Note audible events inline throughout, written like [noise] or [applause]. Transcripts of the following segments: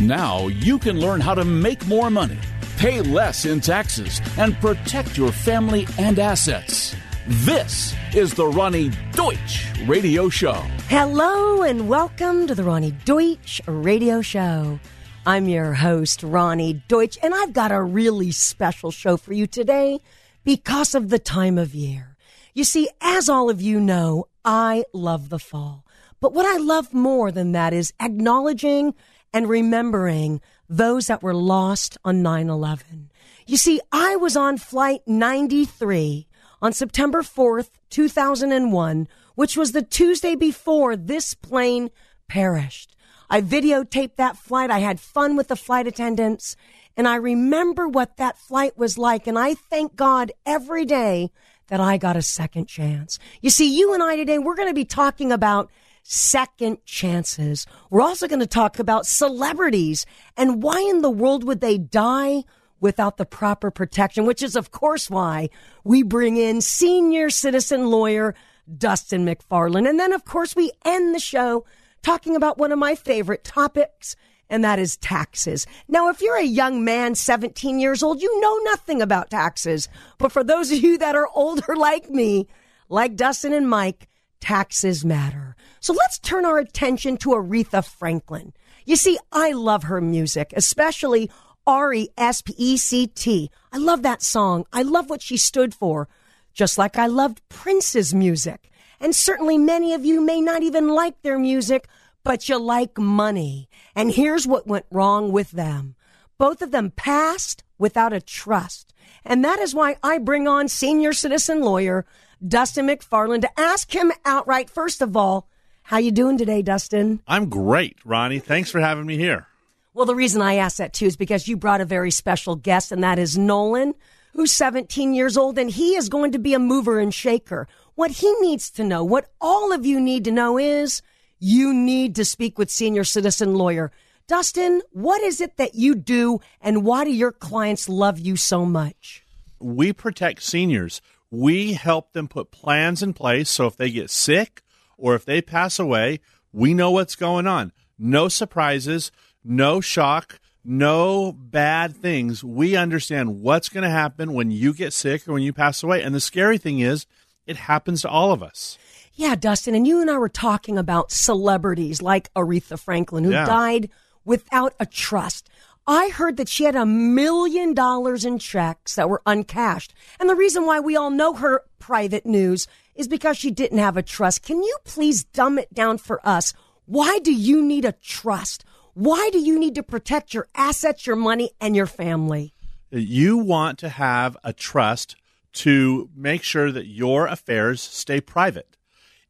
Now you can learn how to make more money, pay less in taxes, and protect your family and assets. This is the Roni Deutch Radio Show. Hello and welcome to the Roni Deutch Radio Show. I'm your host, Roni Deutch, and I've got a really special show for you today because of the time of year. You see, as all of you know, I love the fall. But what I love more than that is acknowledging and remembering those that were lost on 9 11. You see, I was on flight 93 on September 4th, 2001, which was the Tuesday before this plane perished. I videotaped that flight. I had fun with the flight attendants and I remember what that flight was like. And I thank God every day that I got a second chance. You see, you and I today, we're going to be talking about second chances. We're also going to talk about celebrities and why in the world would they die without the proper protection, which is, of course, why we bring in senior citizen lawyer Dustin MacFarlane. And then, of course, we end the show talking about one of my favorite topics, and that is taxes. Now, if you're a young man, 17 years old, you know nothing about taxes. But for those of you that are older [laughs] like me, like Dustin and Mike, taxes matter. So let's turn our attention to Aretha Franklin. You see, I love her music, especially R E S P E C T. I love that song. I love what she stood for, just like I loved Prince's music. And certainly many of you may not even like their music, but you like money. And here's what went wrong with them. Both of them passed without a trust. And that is why I bring on senior citizen lawyer Dustin MacFarlane to ask him outright, first of all, how you doing today, Dustin? I'm great, Roni. Thanks for having me here. Well, the reason I asked that too is because you brought a very special guest, and that is Nolan, who's 17 years old, and he is going to be a mover and shaker. What he needs to know, what all of you need to know is you need to speak with senior citizen lawyer. Dustin, what is it that you do, and why do your clients love you so much? We protect seniors. We help them put plans in place so if they get sick or if they pass away, we know what's going on. No surprises no shock, no bad things. We understand what's going to happen when you get sick or when you pass away. And the scary thing is, it happens to all of us. Yeah, Dustin, and you and I were talking about celebrities like Aretha Franklin who yeah. died without a trust. I heard that she had a million dollars in checks that were uncashed. And the reason why we all know her private news is because she didn't have a trust. Can you please dumb it down for us? Why do you need a trust? Why do you need to protect your assets, your money, and your family? You want to have a trust to make sure that your affairs stay private.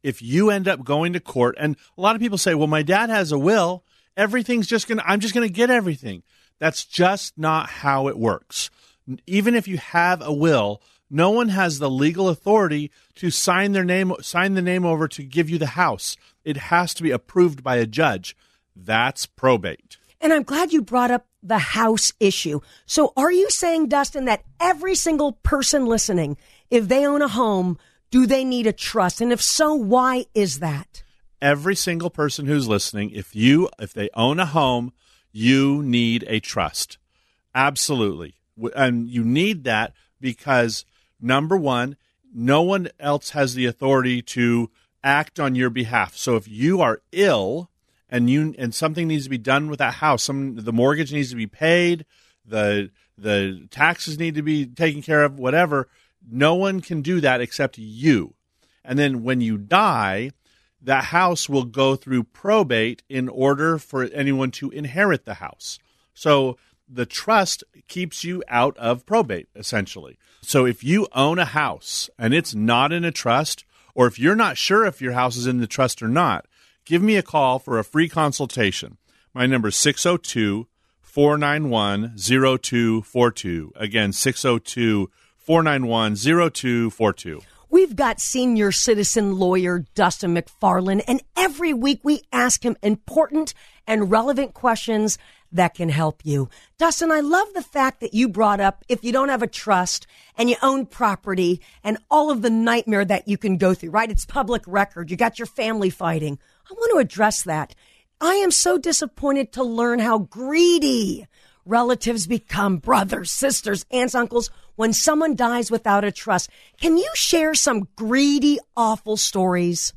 If you end up going to court, and a lot of people say, well, my dad has a will, everything's just going to, I'm just going to get everything. That's just not how it works. Even if you have a will, no one has the legal authority to sign their name, sign the name over to give you the house. It has to be approved by a judge. That's probate. And I'm glad you brought up the house issue. So are you saying, Dustin, that every single person listening, if they own a home, do they need a trust? And if so, why is that? Every single person who's listening, if you if they own a home, you need a trust. Absolutely. And you need that because number 1, no one else has the authority to act on your behalf. So if you are ill, and you and something needs to be done with that house. Some the mortgage needs to be paid, the the taxes need to be taken care of, whatever. No one can do that except you. And then when you die, that house will go through probate in order for anyone to inherit the house. So the trust keeps you out of probate, essentially. So if you own a house and it's not in a trust, or if you're not sure if your house is in the trust or not, give me a call for a free consultation. My number is 602 491 0242. Again, 602 491 0242. We've got senior citizen lawyer Dustin MacFarlane, and every week we ask him important and relevant questions that can help you. Dustin, I love the fact that you brought up if you don't have a trust and you own property and all of the nightmare that you can go through, right? It's public record. You got your family fighting. I want to address that. I am so disappointed to learn how greedy relatives become brothers, sisters, aunts, uncles when someone dies without a trust. Can you share some greedy, awful stories?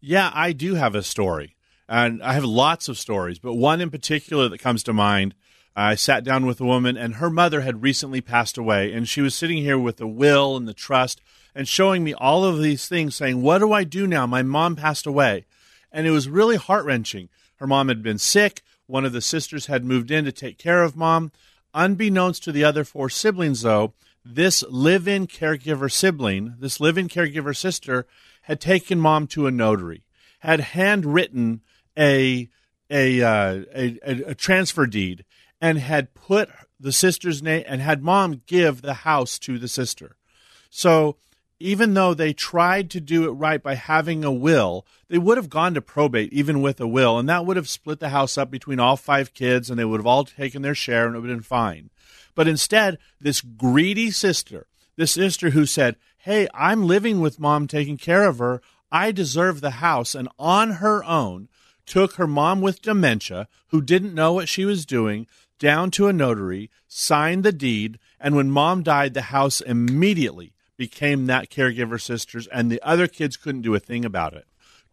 Yeah, I do have a story. And I have lots of stories, but one in particular that comes to mind. I sat down with a woman, and her mother had recently passed away, and she was sitting here with the will and the trust and showing me all of these things, saying, What do I do now? My mom passed away. And it was really heart wrenching. Her mom had been sick. One of the sisters had moved in to take care of mom. Unbeknownst to the other four siblings, though, this live in caregiver sibling, this live in caregiver sister, had taken mom to a notary, had handwritten a, a, uh, a, a transfer deed, and had put the sister's name and had mom give the house to the sister. So even though they tried to do it right by having a will, they would have gone to probate even with a will, and that would have split the house up between all five kids, and they would have all taken their share, and it would have been fine. But instead, this greedy sister, this sister who said, Hey, I'm living with mom, taking care of her. I deserve the house, and on her own, took her mom with dementia, who didn't know what she was doing, down to a notary, signed the deed, and when mom died, the house immediately became that caregiver sister's, and the other kids couldn't do a thing about it.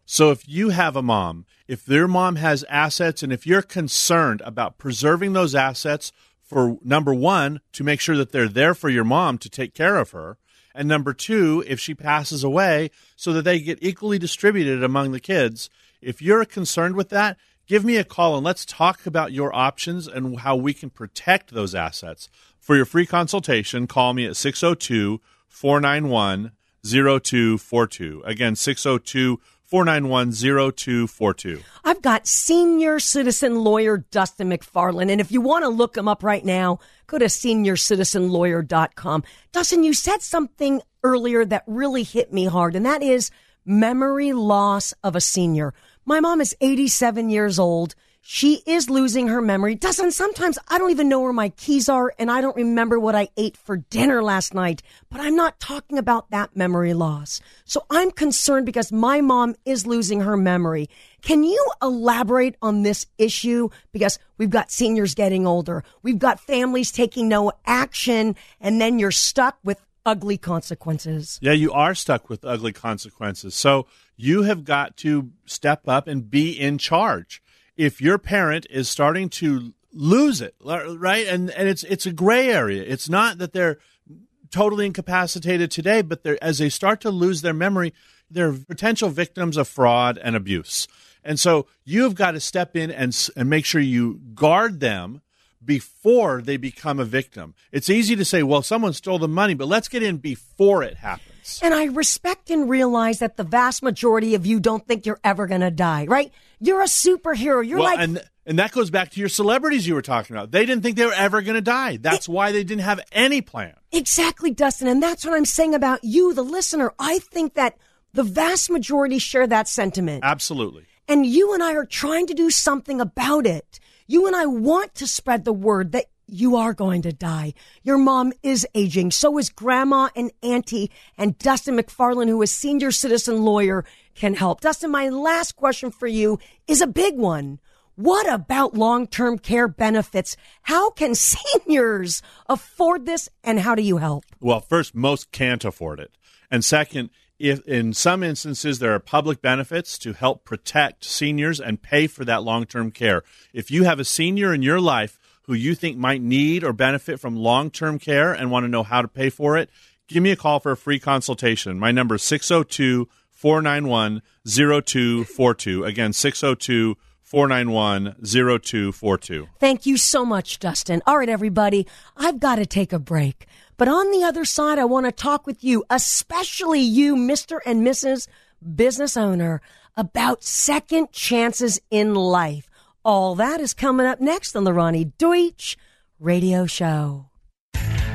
So if you have a mom, if their mom has assets, and if you're concerned about preserving those assets for number one, to make sure that they're there for your mom to take care of her, and number two, if she passes away, so that they get equally distributed among the kids, if you're concerned with that, give me a call and let's talk about your options and how we can protect those assets. For your free consultation, call me at 602 491 0242. Again, 602 491 0242. I've got senior citizen lawyer Dustin MacFarlane. And if you want to look him up right now, go to seniorcitizenlawyer.com. Dustin, you said something earlier that really hit me hard, and that is memory loss of a senior. My mom is 87 years old. She is losing her memory. Doesn't sometimes I don't even know where my keys are and I don't remember what I ate for dinner last night. But I'm not talking about that memory loss. So I'm concerned because my mom is losing her memory. Can you elaborate on this issue? Because we've got seniors getting older. We've got families taking no action and then you're stuck with ugly consequences. Yeah, you are stuck with ugly consequences. So you have got to step up and be in charge if your parent is starting to lose it, right? And and it's it's a gray area. It's not that they're totally incapacitated today, but as they start to lose their memory, they're potential victims of fraud and abuse. And so you've got to step in and and make sure you guard them before they become a victim. It's easy to say, well, someone stole the money, but let's get in before it happens. And I respect and realize that the vast majority of you don't think you're ever going to die, right? You're a superhero. You're well, like. And, and that goes back to your celebrities you were talking about. They didn't think they were ever going to die. That's it, why they didn't have any plan. Exactly, Dustin. And that's what I'm saying about you, the listener. I think that the vast majority share that sentiment. Absolutely. And you and I are trying to do something about it. You and I want to spread the word that you are going to die. Your mom is aging. So is grandma and auntie and Dustin MacFarlane, who is senior citizen lawyer, can help. Dustin, my last question for you is a big one. What about long-term care benefits? How can seniors afford this and how do you help? Well, first, most can't afford it. And second, if in some instances there are public benefits to help protect seniors and pay for that long-term care. If you have a senior in your life who you think might need or benefit from long term care and want to know how to pay for it, give me a call for a free consultation. My number is 602 491 0242. Again, 602 491 0242. Thank you so much, Dustin. All right, everybody, I've got to take a break. But on the other side, I want to talk with you, especially you, Mr. and Mrs. Business Owner, about second chances in life. All that is coming up next on the Roni Deutch Radio Show.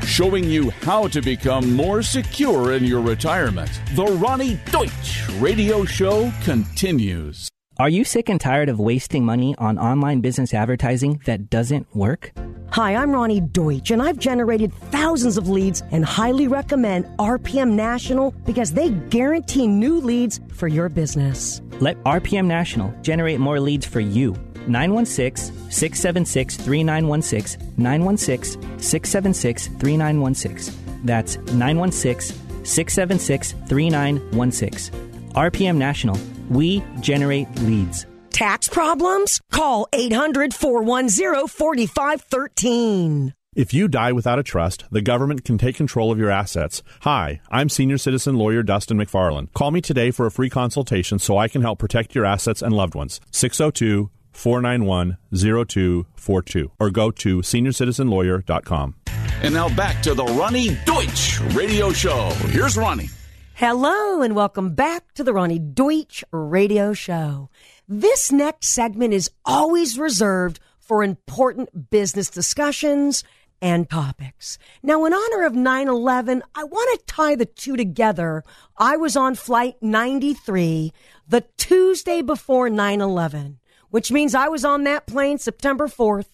Showing you how to become more secure in your retirement. The Roni Deutch Radio Show continues. Are you sick and tired of wasting money on online business advertising that doesn't work? Hi, I'm Ronnie Deutsch, and I've generated thousands of leads and highly recommend RPM National because they guarantee new leads for your business. Let RPM National generate more leads for you 916 676 3916. 916 676 3916. That's 916 676 3916. RPM National. We generate leads. Tax problems? Call 800 410 4513. If you die without a trust, the government can take control of your assets. Hi, I'm senior citizen lawyer Dustin MacFarlane. Call me today for a free consultation so I can help protect your assets and loved ones. 602 491 0242 or go to seniorcitizenlawyer.com. And now back to the Roni Deutch Radio Show. Here's Roni. Hello and welcome back to the Roni Deutch Radio Show. This next segment is always reserved for important business discussions and topics. Now, in honor of 9 11, I want to tie the two together. I was on flight 93 the Tuesday before 9 11, which means I was on that plane September 4th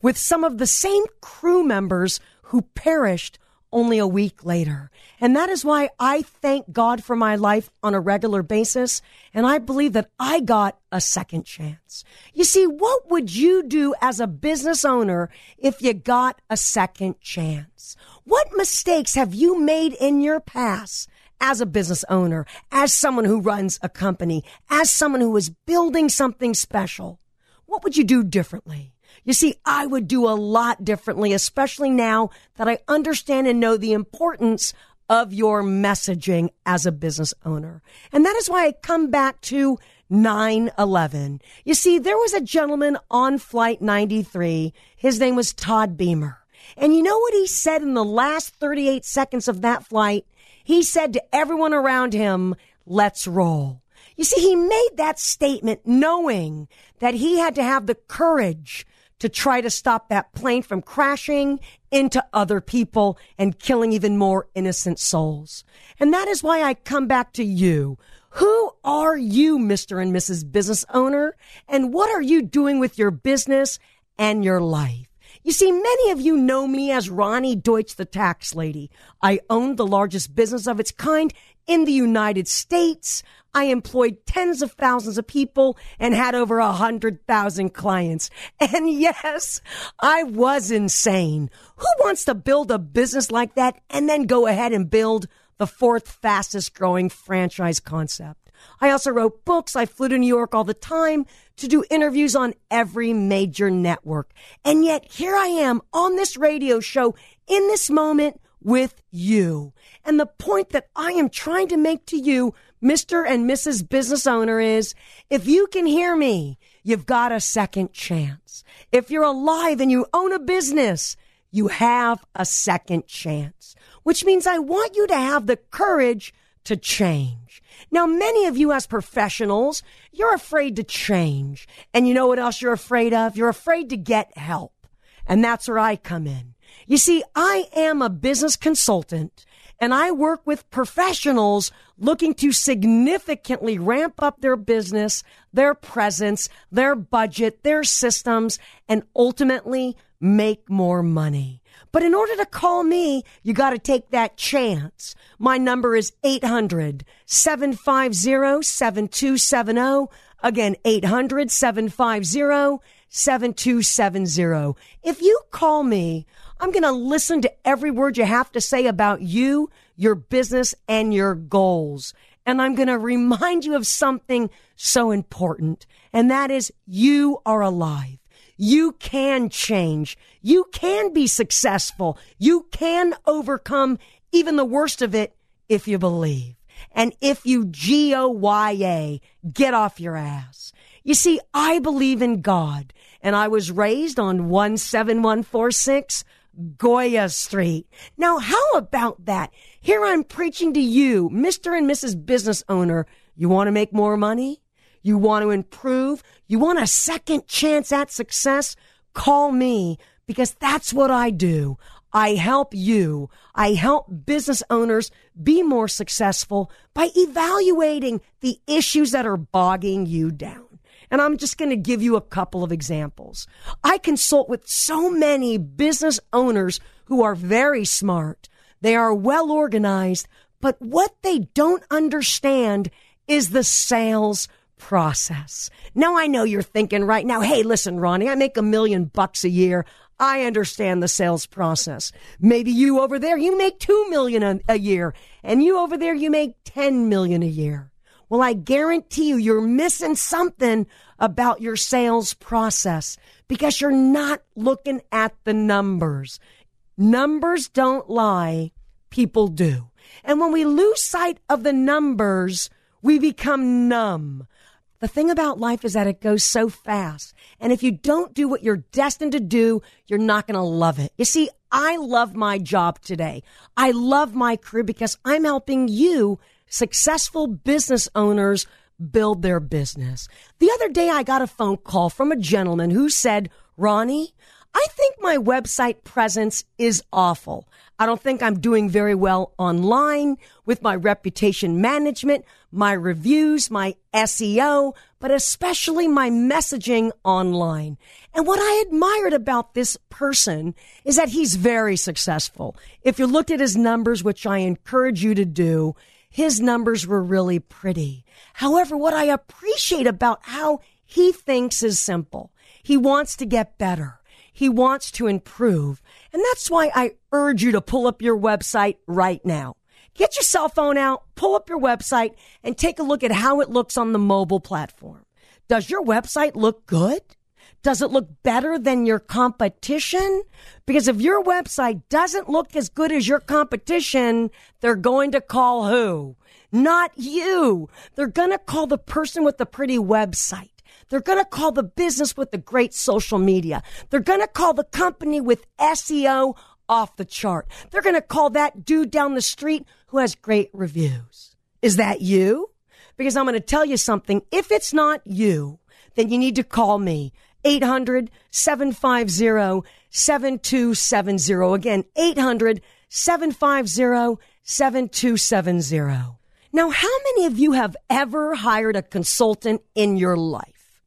with some of the same crew members who perished only a week later. And that is why I thank God for my life on a regular basis. And I believe that I got a second chance. You see, what would you do as a business owner if you got a second chance? What mistakes have you made in your past? As a business owner, as someone who runs a company, as someone who is building something special, what would you do differently? You see, I would do a lot differently, especially now that I understand and know the importance of your messaging as a business owner. And that is why I come back to 9-11. You see, there was a gentleman on flight 93. His name was Todd Beamer. And you know what he said in the last 38 seconds of that flight? He said to everyone around him, let's roll. You see, he made that statement knowing that he had to have the courage to try to stop that plane from crashing into other people and killing even more innocent souls. And that is why I come back to you. Who are you, Mr. and Mrs. Business Owner? And what are you doing with your business and your life? You see, many of you know me as Roni Deutch, the tax lady. I owned the largest business of its kind in the United States. I employed tens of thousands of people and had over a hundred thousand clients. [laughs] And yes, I was insane. Who wants to build a business like that and then go ahead and build the fourth fastest growing franchise concept? I also wrote books. I flew to New York all the time to do interviews on every major network. And yet here I am on this radio show in this moment with you. And the point that I am trying to make to you, Mr. and Mrs. Business Owner, is if you can hear me, you've got a second chance. If you're alive and you own a business, you have a second chance, which means I want you to have the courage to change. Now, many of you as professionals, you're afraid to change. And you know what else you're afraid of? You're afraid to get help. And that's where I come in. You see, I am a business consultant and I work with professionals looking to significantly ramp up their business, their presence, their budget, their systems, and ultimately make more money. But in order to call me, you got to take that chance. My number is 800 750 7270. Again, 800 750 7270. If you call me, I'm going to listen to every word you have to say about you, your business, and your goals. And I'm going to remind you of something so important, and that is you are alive. You can change. You can be successful. You can overcome even the worst of it if you believe. And if you G O Y A, get off your ass. You see, I believe in God and I was raised on 17146 Goya Street. Now, how about that? Here I'm preaching to you, Mr. and Mrs. Business Owner. You want to make more money? You want to improve? You want a second chance at success? Call me because that's what I do. I help you. I help business owners be more successful by evaluating the issues that are bogging you down. And I'm just going to give you a couple of examples. I consult with so many business owners who are very smart. They are well organized, but what they don't understand is the sales process. Now I know you're thinking right now, hey, listen, Roni, I make a million bucks a year. I understand the sales process. Maybe you over there, you make two million a, a year and you over there, you make 10 million a year. Well, I guarantee you, you're missing something about your sales process because you're not looking at the numbers. Numbers don't lie. People do. And when we lose sight of the numbers, we become numb. The thing about life is that it goes so fast. And if you don't do what you're destined to do, you're not going to love it. You see, I love my job today. I love my career because I'm helping you, successful business owners, build their business. The other day, I got a phone call from a gentleman who said, Roni, I think my website presence is awful. I don't think I'm doing very well online with my reputation management, my reviews, my SEO, but especially my messaging online. And what I admired about this person is that he's very successful. If you looked at his numbers, which I encourage you to do, his numbers were really pretty. However, what I appreciate about how he thinks is simple. He wants to get better. He wants to improve. And that's why I urge you to pull up your website right now. Get your cell phone out, pull up your website, and take a look at how it looks on the mobile platform. Does your website look good? Does it look better than your competition? Because if your website doesn't look as good as your competition, they're going to call who? Not you. They're going to call the person with the pretty website. They're going to call the business with the great social media. They're going to call the company with SEO off the chart. They're going to call that dude down the street who has great reviews. Is that you? Because I'm going to tell you something. If it's not you, then you need to call me. 800 750 7270. Again, 800 750 7270. Now, how many of you have ever hired a consultant in your life?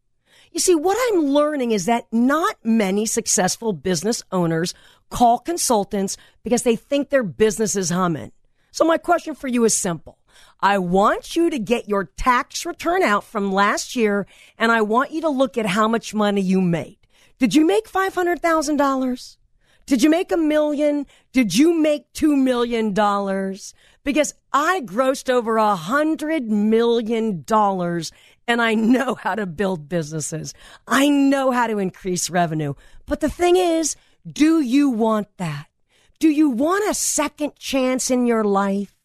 You see, what I'm learning is that not many successful business owners call consultants because they think their business is humming. So my question for you is simple. I want you to get your tax return out from last year and I want you to look at how much money you made. Did you make $500,000? Did you make a million? Did you make $2 million? Because I grossed over a hundred million dollars and I know how to build businesses. I know how to increase revenue. But the thing is, do you want that? Do you want a second chance in your life?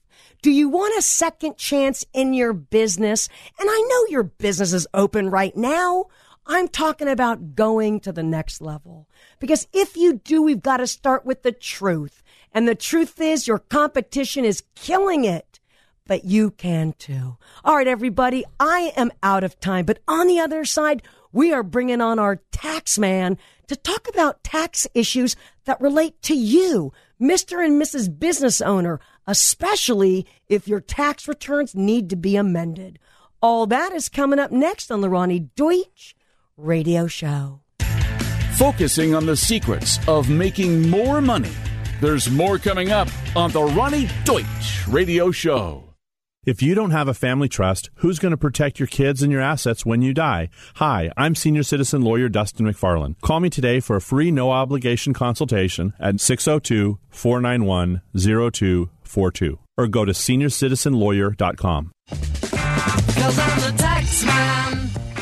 Do you want a second chance in your business? And I know your business is open right now. I'm talking about going to the next level. Because if you do, we've got to start with the truth. And the truth is your competition is killing it but you can too. All right, everybody, I am out of time, but on the other side, we are bringing on our tax man to talk about tax issues that relate to you, Mr. and Mrs. Business Owner, especially if your tax returns need to be amended. All that is coming up next on the Roni Deutch Radio Show. Focusing on the secrets of making more money. There's more coming up on the Roni Deutch Radio Show. If you don't have a family trust, who's going to protect your kids and your assets when you die? Hi, I'm senior citizen lawyer Dustin MacFarlane. Call me today for a free no obligation consultation at 602 491 0242 or go to seniorcitizenlawyer.com.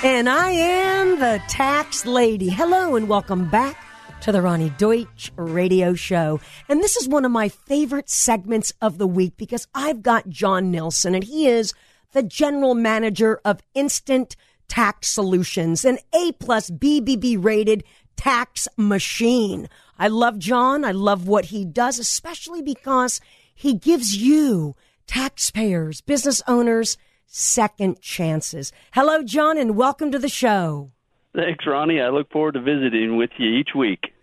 And I am the tax lady. Hello and welcome back to the Roni Deutch radio show. And this is one of my favorite segments of the week because I've got John Nilsson and he is the general manager of Instant Tax Solutions, an A plus BBB rated tax machine. I love John. I love what he does, especially because he gives you taxpayers, business owners, second chances. Hello, John, and welcome to the show. Thanks, Roni. I look forward to visiting with you each week.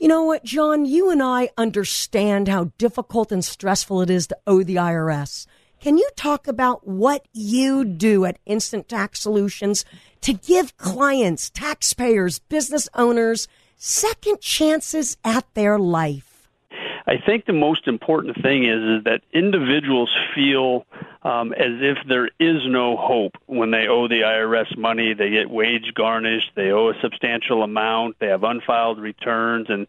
You know what, John? You and I understand how difficult and stressful it is to owe the IRS. Can you talk about what you do at Instant Tax Solutions to give clients, taxpayers, business owners second chances at their life? I think the most important thing is, is that individuals feel um, as if there is no hope when they owe the IRS money. They get wage garnished. They owe a substantial amount. They have unfiled returns, and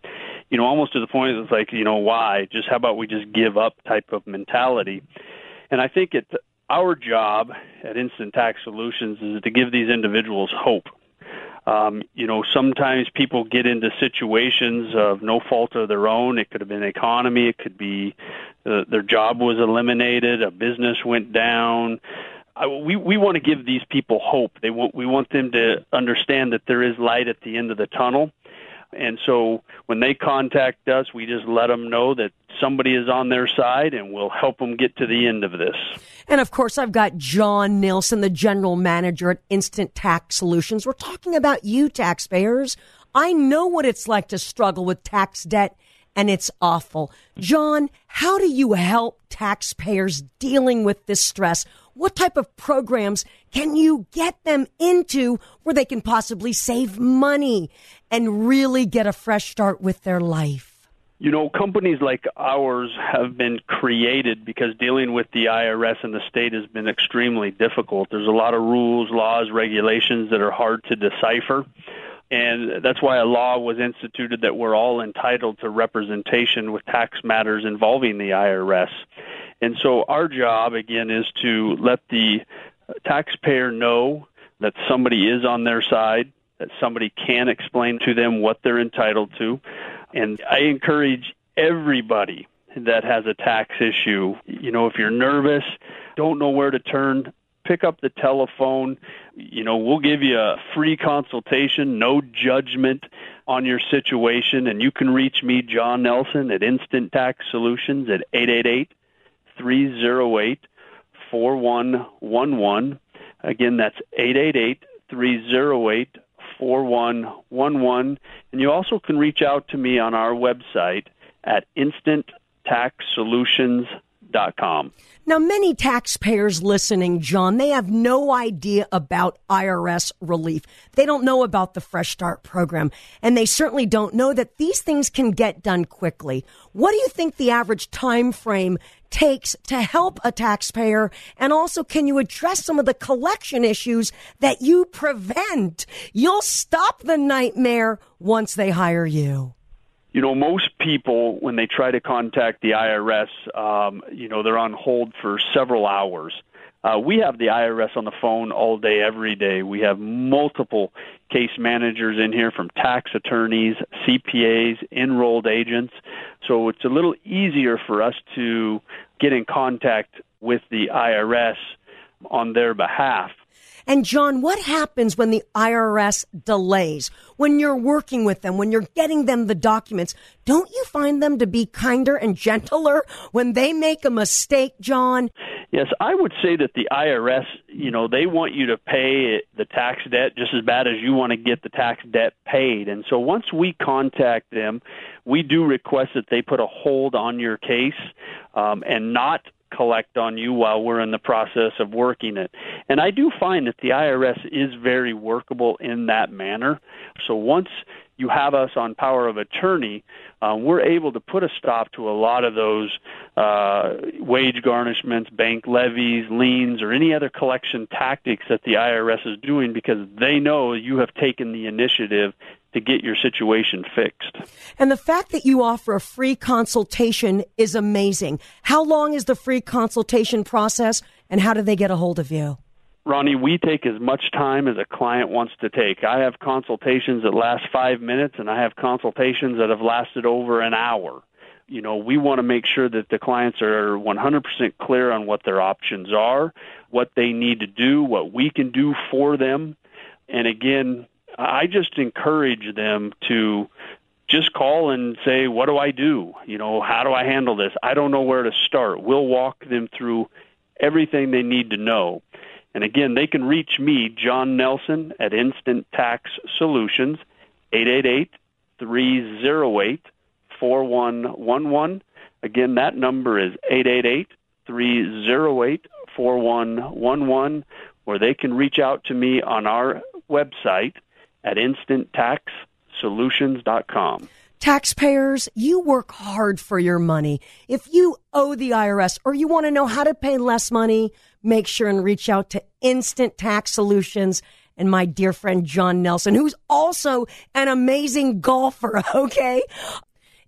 you know, almost to the point it's like, you know, why? Just how about we just give up type of mentality. And I think it's our job at Instant Tax Solutions is to give these individuals hope. Um, you know, sometimes people get into situations of no fault of their own. It could have been economy. It could be their job was eliminated. A business went down. I, we we want to give these people hope. They want we want them to understand that there is light at the end of the tunnel. And so when they contact us, we just let them know that somebody is on their side and we'll help them get to the end of this. And of course, I've got John Nilsson, the general manager at Instant Tax Solutions. We're talking about you, taxpayers. I know what it's like to struggle with tax debt and it's awful. John, how do you help taxpayers dealing with this stress? What type of programs can you get them into where they can possibly save money and really get a fresh start with their life? You know, companies like ours have been created because dealing with the IRS and the state has been extremely difficult. There's a lot of rules, laws, regulations that are hard to decipher. And that's why a law was instituted that we're all entitled to representation with tax matters involving the IRS. And so our job, again, is to let the taxpayer know that somebody is on their side, that somebody can explain to them what they're entitled to, and I encourage everybody that has a tax issue, you know, if you're nervous, don't know where to turn, pick up the telephone. You know, we'll give you a free consultation, no judgment on your situation, and you can reach me, John Nelson, at Instant Tax Solutions at 888 308 4111. Again, that's 888 308 4111. And you also can reach out to me on our website at instanttaxsolutions.com. Now, many taxpayers listening, John, they have no idea about IRS relief. They don't know about the Fresh Start program, and they certainly don't know that these things can get done quickly. What do you think the average time frame takes to help a taxpayer? And also, can you address some of the collection issues that you prevent? You'll stop the nightmare once they hire you you know, most people when they try to contact the IRS, um, you know, they're on hold for several hours. Uh, we have the IRS on the phone all day, every day. We have multiple case managers in here from tax attorneys, CPAs, enrolled agents. So it's a little easier for us to get in contact with the IRS on their behalf. And John, what happens when the IRS delays? When you're working with them, when you're getting them the documents, don't you find them to be kinder and gentler when they make a mistake, John? Yes, I would say that the IRS, you know, they want you to pay the tax debt just as bad as you want to get the tax debt paid. And so once we contact them, we do request that they put a hold on your case um, and not collect on you while we're in the process of working it. And I do find that the IRS is very workable in that manner. So once you have us on power of attorney, uh, we're able to put a stop to a lot of those uh, wage garnishments, bank levies, liens, or any other collection tactics that the IRS is doing because they know you have taken the initiative to get your situation fixed. And the fact that you offer a free consultation is amazing. How long is the free consultation process and how do they get a hold of you? Roni, we take as much time as a client wants to take. I have consultations that last five minutes, and I have consultations that have lasted over an hour. You know, we want to make sure that the clients are 100% clear on what their options are, what they need to do, what we can do for them. And again, I just encourage them to just call and say, What do I do? You know, how do I handle this? I don't know where to start. We'll walk them through everything they need to know. And again, they can reach me, John Nelson, at Instant Tax Solutions, 888 308 4111. Again, that number is 888 308 4111, or they can reach out to me on our website at instanttaxsolutions.com. Taxpayers, you work hard for your money. If you owe the IRS or you want to know how to pay less money, make sure and reach out to Instant Tax Solutions and my dear friend John Nelson, who's also an amazing golfer, [laughs] okay?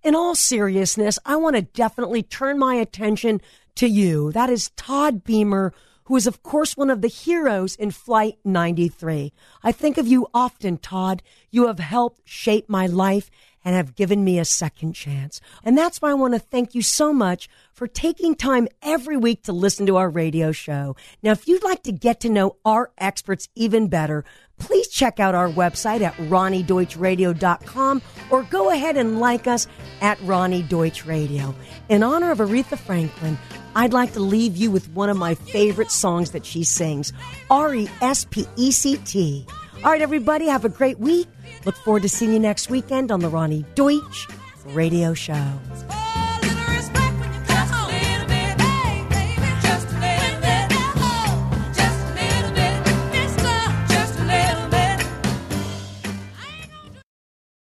In all seriousness, I want to definitely turn my attention to you. That is Todd Beamer, who is, of course, one of the heroes in Flight 93. I think of you often, Todd. You have helped shape my life and have given me a second chance. And that's why I want to thank you so much for taking time every week to listen to our radio show. Now, if you'd like to get to know our experts even better, please check out our website at ronideutchradio.com or go ahead and like us at Roni Deutch Radio. In honor of Aretha Franklin, I'd like to leave you with one of my favorite songs that she sings, R E S P E C T. All right, everybody, have a great week. Look forward to seeing you next weekend on the Roni Deutch Radio Show.